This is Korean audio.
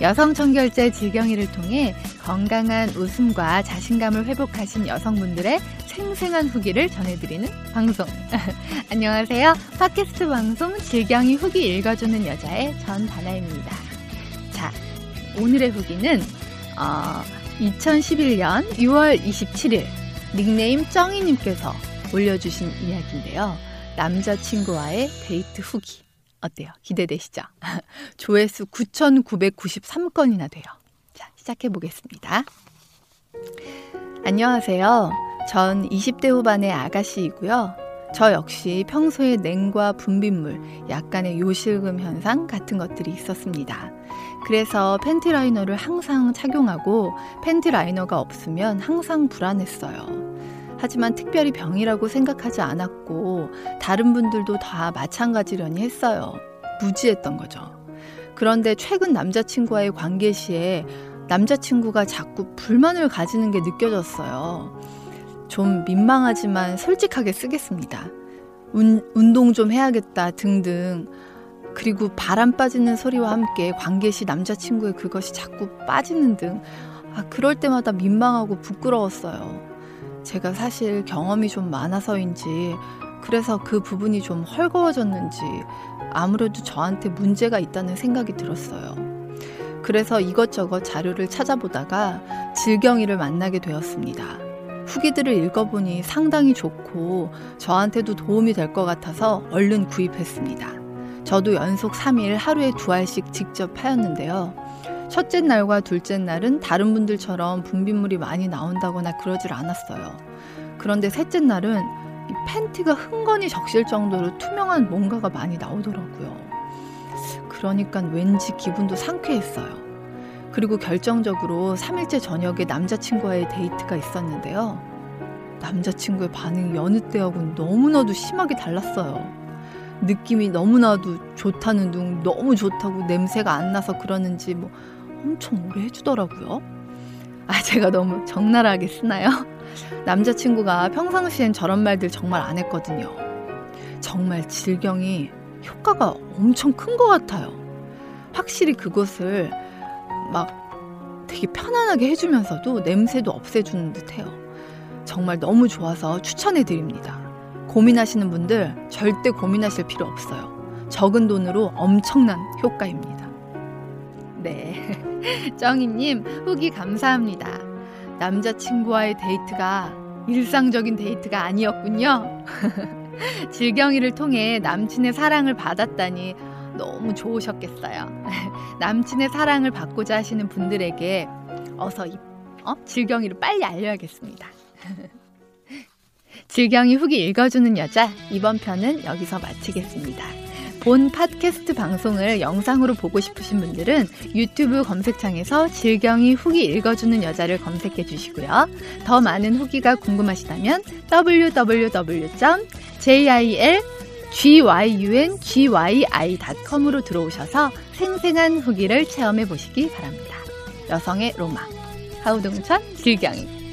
여성 청결제 질경이를 통해 건강한 웃음과 자신감을 회복하신 여성분들의 생생한 후기를 전해드리는 방송. 안녕하세요. 팟캐스트 방송 질경이 후기 읽어주는 여자의 전다나입니다. 자, 오늘의 후기는 어, 2011년 6월 27일 닉네임 쩡이님께서 올려주신 이야기인데요. 남자친구와의 데이트 후기. 어때요? 기대되시죠? 조회수 9,993건이나 돼요. 자, 시작해 보겠습니다. 안녕하세요. 전 20대 후반의 아가씨이고요. 저 역시 평소에 냉과 분비물, 약간의 요실금 현상 같은 것들이 있었습니다. 그래서 팬티 라이너를 항상 착용하고 팬티 라이너가 없으면 항상 불안했어요. 하지만 특별히 병이라고 생각하지 않았고 다른 분들도 다 마찬가지려니 했어요. 무지했던 거죠. 그런데 최근 남자친구와의 관계 시에 남자친구가 자꾸 불만을 가지는 게 느껴졌어요. 좀 민망하지만 솔직하게 쓰겠습니다. 운, 운동 좀 해야겠다 등등. 그리고 바람 빠지는 소리와 함께 관계 시 남자친구의 그것이 자꾸 빠지는 등. 아, 그럴 때마다 민망하고 부끄러웠어요. 제가 사실 경험이 좀 많아서인지 그래서 그 부분이 좀 헐거워졌는지 아무래도 저한테 문제가 있다는 생각이 들었어요. 그래서 이것저것 자료를 찾아보다가 질경이를 만나게 되었습니다. 후기들을 읽어보니 상당히 좋고 저한테도 도움이 될 것 같아서 얼른 구입했습니다. 저도 연속 3일 하루에 두 알씩 직접 파였는데요. 첫째 날과 둘째 날은 다른 분들처럼 분비물이 많이 나온다거나 그러질 않았어요. 그런데 셋째 날은 이 팬티가 흥건히 적실 정도로 투명한 뭔가가 많이 나오더라고요. 그러니까 왠지 기분도 상쾌했어요. 그리고 결정적으로 3일째 저녁에 남자친구와의 데이트가 있었는데요. 남자친구의 반응이 여느 때하고는 너무나도 심하게 달랐어요. 느낌이 너무나도 좋다는 둥 너무 좋다고 냄새가 안 나서 그러는지 뭐 엄청 오래 해주더라고요. 아, 제가 너무 적나라하게 쓰나요? 남자친구가 평상시엔 저런 말들 정말 안 했거든요. 정말 질경이 효과가 엄청 큰 것 같아요. 확실히 그곳을 막 되게 편안하게 해주면서도 냄새도 없애주는 듯 해요. 정말 너무 좋아서 추천해 드립니다. 고민하시는 분들 절대 고민하실 필요 없어요. 적은 돈으로 엄청난 효과입니다. 네. 쩡이님, 후기 감사합니다. 남자친구와의 데이트가 일상적인 데이트가 아니었군요. 질경이를 통해 남친의 사랑을 받았다니 너무 좋으셨겠어요. 남친의 사랑을 받고자 하시는 분들에게 어서 이, 어? 질경이를 빨리 알려야겠습니다. 질경이 후기 읽어주는 여자 이번 편은 여기서 마치겠습니다. 본 팟캐스트 방송을 영상으로 보고 싶으신 분들은 유튜브 검색창에서 질경이 후기 읽어주는 여자를 검색해 주시고요. 더 많은 후기가 궁금하시다면 www.jilgyungy.com으로 들어오셔서 생생한 후기를 체험해 보시기 바랍니다. 여성의 로망 하우동천 질경이